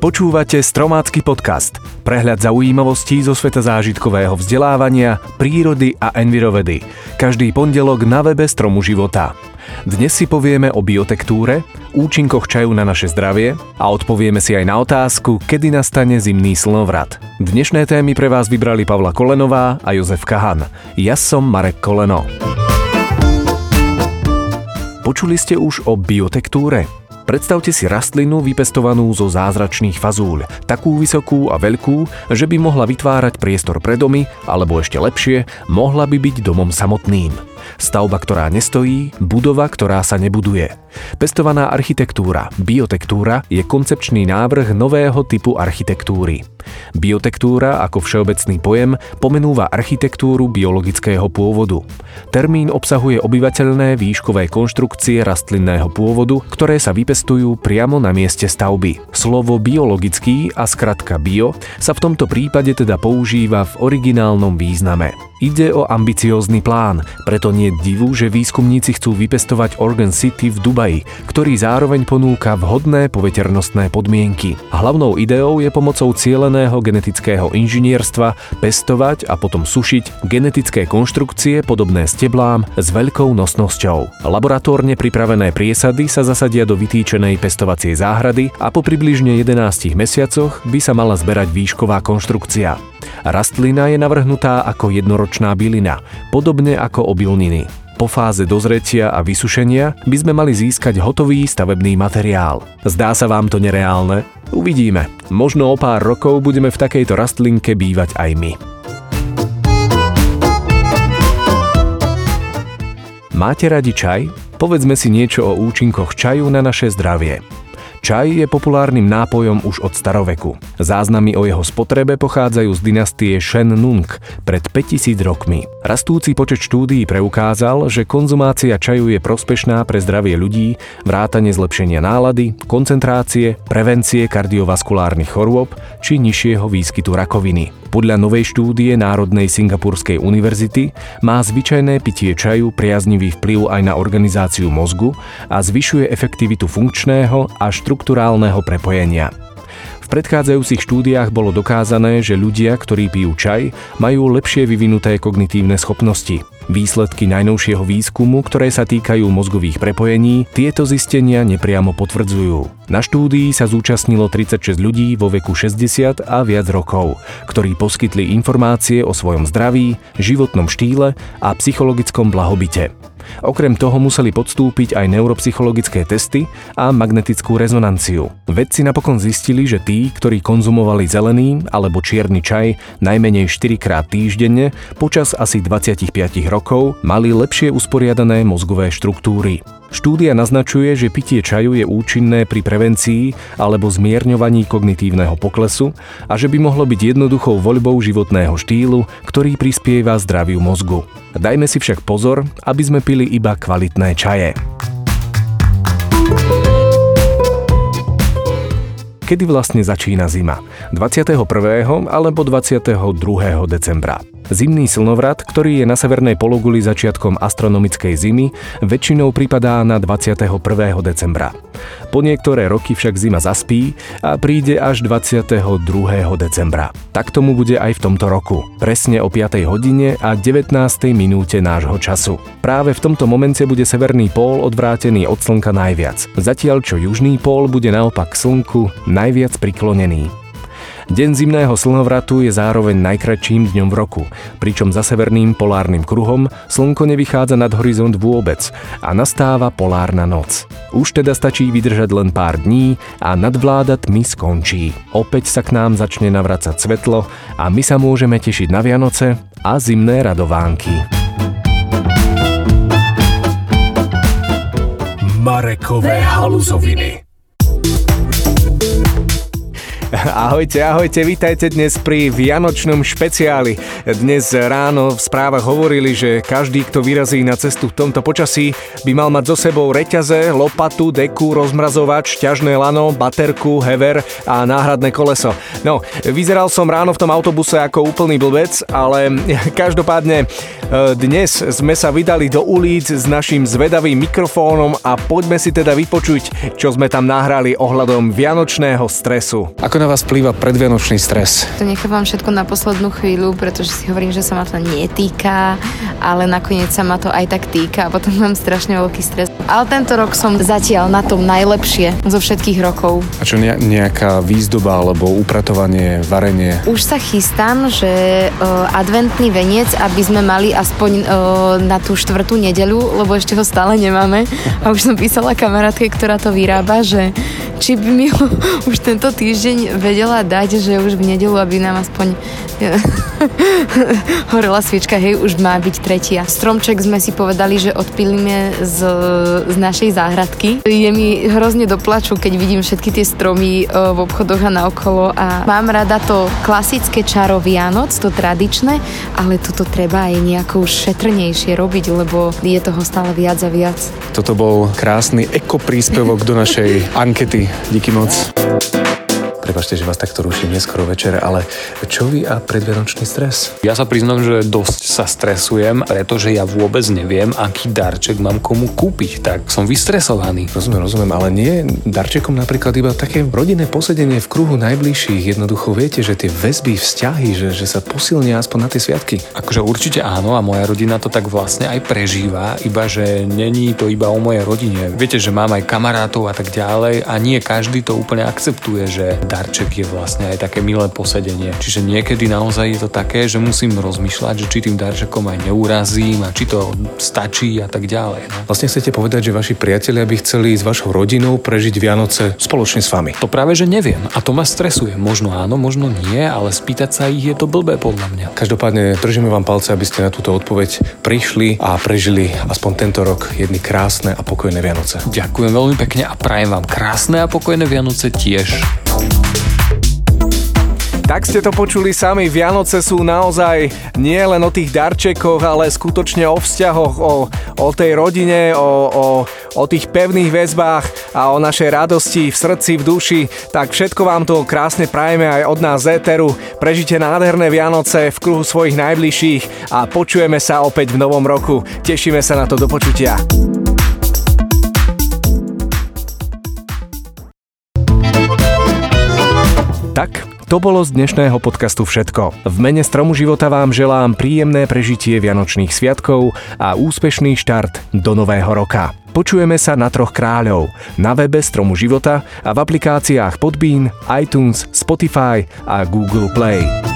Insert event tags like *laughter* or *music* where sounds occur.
Počúvate Stromácky podcast, prehľad zaujímavostí zo sveta zážitkového vzdelávania, prírody a envirovedy. Každý pondelok na webe Stromu života. Dnes si povieme o biotektúre, účinkoch čaju na naše zdravie a odpovieme si aj na otázku, kedy nastane zimný slnovrat. Dnešné témy pre vás vybrali Pavla Kolenová a Jozef Kahan. Ja som Marek Koleno. Počuli ste už o biotektúre? Predstavte si rastlinu vypestovanú zo zázračných fazúľ, takú vysokú a veľkú, že by mohla vytvárať priestor pre domy, alebo ešte lepšie, mohla by byť domom samotným. Stavba, ktorá nestojí, budova, ktorá sa nebuduje. Pestovaná architektúra, biotektúra, je koncepčný návrh nového typu architektúry. Biotektúra ako všeobecný pojem pomenúva architektúru biologického pôvodu. Termín obsahuje obyvateľné výškové konštrukcie rastlinného pôvodu, ktoré sa vypestujú priamo na mieste stavby. Slovo biologický a skratka bio sa v tomto prípade teda používa v originálnom význame. Ide o ambiciózny plán, preto nie divu, že výskumníci chcú vypestovať Organ City v Dubaji, ktorý zároveň ponúka vhodné poveternostné podmienky. Hlavnou ideou je pomocou cieleného genetického inžinierstva pestovať a potom sušiť genetické konštrukcie podobné steblám s veľkou nosnosťou. Laboratórne pripravené priesady sa zasadia do vytýčenej pestovacej záhrady a po približne 11 mesiacoch by sa mala zberať výšková konštrukcia. Rastlina je navrhnutá ako jednoročná bylina, podobne ako obilniny. Po fáze dozretia a vysušenia by sme mali získať hotový stavebný materiál. Zdá sa vám to nereálne? Uvidíme. Možno o pár rokov budeme v takejto rastlinke bývať aj my. Máte radi čaj? Povedzme si niečo o účinkoch čaju na naše zdravie. Čaj je populárnym nápojom už od staroveku. Záznamy o jeho spotrebe pochádzajú z dynastie Shen Nung pred 5000 rokmi. Rastúci počet štúdií preukázal, že konzumácia čaju je prospešná pre zdravie ľudí, vrátane zlepšenia nálady, koncentrácie, prevencie kardiovaskulárnych chorôb či nižšieho výskytu rakoviny. Podľa novej štúdie Národnej Singapurskej univerzity má zvyčajné pitie čaju priaznivý vplyv aj na organizáciu mozgu a zvyšuje efektivitu funkčného a štruktúrálneho prepojenia predchádzajúcich štúdiách bolo dokázané, že ľudia, ktorí pijú čaj, majú lepšie vyvinuté kognitívne schopnosti. Výsledky najnovšieho výskumu, ktoré sa týkajú mozgových prepojení, tieto zistenia nepriamo potvrdzujú. Na štúdii sa zúčastnilo 36 ľudí vo veku 60 a viac rokov, ktorí poskytli informácie o svojom zdraví, životnom štýle a psychologickom blahobite. Okrem toho museli podstúpiť aj neuropsychologické testy a magnetickú rezonanciu. Vedci napokon zistili, že tí, ktorí konzumovali zelený alebo čierny čaj najmenej 4 krát týždenne počas asi 25 rokov, mali lepšie usporiadané mozgové štruktúry. Štúdia naznačuje, že pitie čaju je účinné pri prevencii alebo zmierňovaní kognitívneho poklesu a že by mohlo byť jednoduchou voľbou životného štýlu, ktorý prispieva zdraviu mozgu. Dajme si však pozor, aby sme pili iba kvalitné čaje. Kedy vlastne začína zima? 21. alebo 22. decembra? Zimný slnovrat, ktorý je na severnej pologuli začiatkom astronomickej zimy, väčšinou pripadá na 21. decembra. Po niektoré roky však zima zaspí a príde až 22. decembra. Tak tomu bude aj v tomto roku. Presne o 5. hodine a 19. minúte nášho času. Práve v tomto momente bude severný pól odvrátený od slnka najviac, zatiaľ čo južný pól bude naopak slnku najviac priklonený. Deň zimného slnovratu je zároveň najkračším dňom v roku, pričom za severným polárnym kruhom slnko nevychádza nad horizont vôbec a nastáva polárna noc. Už teda stačí vydržať len pár dní a nadvláda tmy skončí. Opäť sa k nám začne navracať svetlo a my sa môžeme tešiť na Vianoce a zimné radovánky. Marekové haluzoviny Ahojte, ahojte, vítajte dnes pri Vianočnom špeciáli. Dnes ráno v správach hovorili, že každý, kto vyrazí na cestu v tomto počasí, by mal mať so sebou reťaze, lopatu, deku, rozmrazovač, ťažné lano, baterku, hever a náhradné koleso. No, vyzeral som ráno v tom autobuse ako úplný blbec, ale *laughs* každopádne e, dnes sme sa vydali do ulic s našim zvedavým mikrofónom a poďme si teda vypočuť, čo sme tam nahrali ohľadom vianočného stresu. Ako na vás vplýva predvianočný stres? To nechávam všetko na poslednú chvíľu, pretože si hovorím, že sa ma to netýka, ale nakoniec sa ma to aj tak týka a potom mám strašne veľký stres. Ale tento rok som zatiaľ na tom najlepšie zo všetkých rokov. A čo nejaká výzdoba alebo upratovanie, varenie? Už sa chystám, že uh, adventný veniec, aby sme mali aspoň uh, na tú štvrtú nedelu, lebo ešte ho stále nemáme. A už som písala kamarátke, ktorá to vyrába, že či by mi ho *laughs* už tento týždeň vedela dať, že už v nedelu, aby nám aspoň *laughs* horela sviečka, hej, už má byť tretia. Stromček sme si povedali, že odpilíme z, z našej záhradky. Je mi hrozne doplaču, keď vidím všetky tie stromy v obchodoch a naokolo a mám rada to klasické čaro Vianoc, to tradičné, ale toto treba aj nejako už šetrnejšie robiť, lebo je toho stále viac a viac. Toto bol krásny ekopríspevok do našej *laughs* ankety Díky moc. Prepačte, že vás takto ruším neskoro večer, ale čo vy a predvianočný stres? Ja sa priznám, že dosť sa stresujem, pretože ja vôbec neviem, aký darček mám komu kúpiť, tak som vystresovaný. Rozumiem, rozumiem, ale nie darčekom napríklad iba také rodinné posedenie v kruhu najbližších. Jednoducho viete, že tie väzby, vzťahy, že, že sa posilnia aspoň na tie sviatky. Akože určite áno a moja rodina to tak vlastne aj prežíva, iba že není to iba o mojej rodine. Viete, že mám aj kamarátov a tak ďalej a nie každý to úplne akceptuje, že darček je vlastne aj také milé posedenie. Čiže niekedy naozaj je to také, že musím rozmýšľať, že či tým darčekom aj neurazím a či to stačí a tak ďalej. No. Vlastne chcete povedať, že vaši priatelia by chceli s vašou rodinou prežiť Vianoce spoločne s vami? To práve, že neviem a to ma stresuje. Možno áno, možno nie, ale spýtať sa ich je to blbé podľa mňa. Každopádne držíme vám palce, aby ste na túto odpoveď prišli a prežili aspoň tento rok jedny krásne a pokojné Vianoce. Ďakujem veľmi pekne a prajem vám krásne a pokojné Vianoce tiež. Tak ste to počuli sami, Vianoce sú naozaj nie len o tých darčekoch, ale skutočne o vzťahoch, o, o tej rodine, o, o, o tých pevných väzbách a o našej radosti v srdci, v duši. Tak všetko vám to krásne prajeme aj od nás z Eteru. Prežite nádherné Vianoce v kruhu svojich najbližších a počujeme sa opäť v novom roku. Tešíme sa na to do počutia. Tak, to bolo z dnešného podcastu všetko. V mene Stromu života vám želám príjemné prežitie Vianočných sviatkov a úspešný štart do nového roka. Počujeme sa na troch kráľov, na webe Stromu života a v aplikáciách Podbean, iTunes, Spotify a Google Play.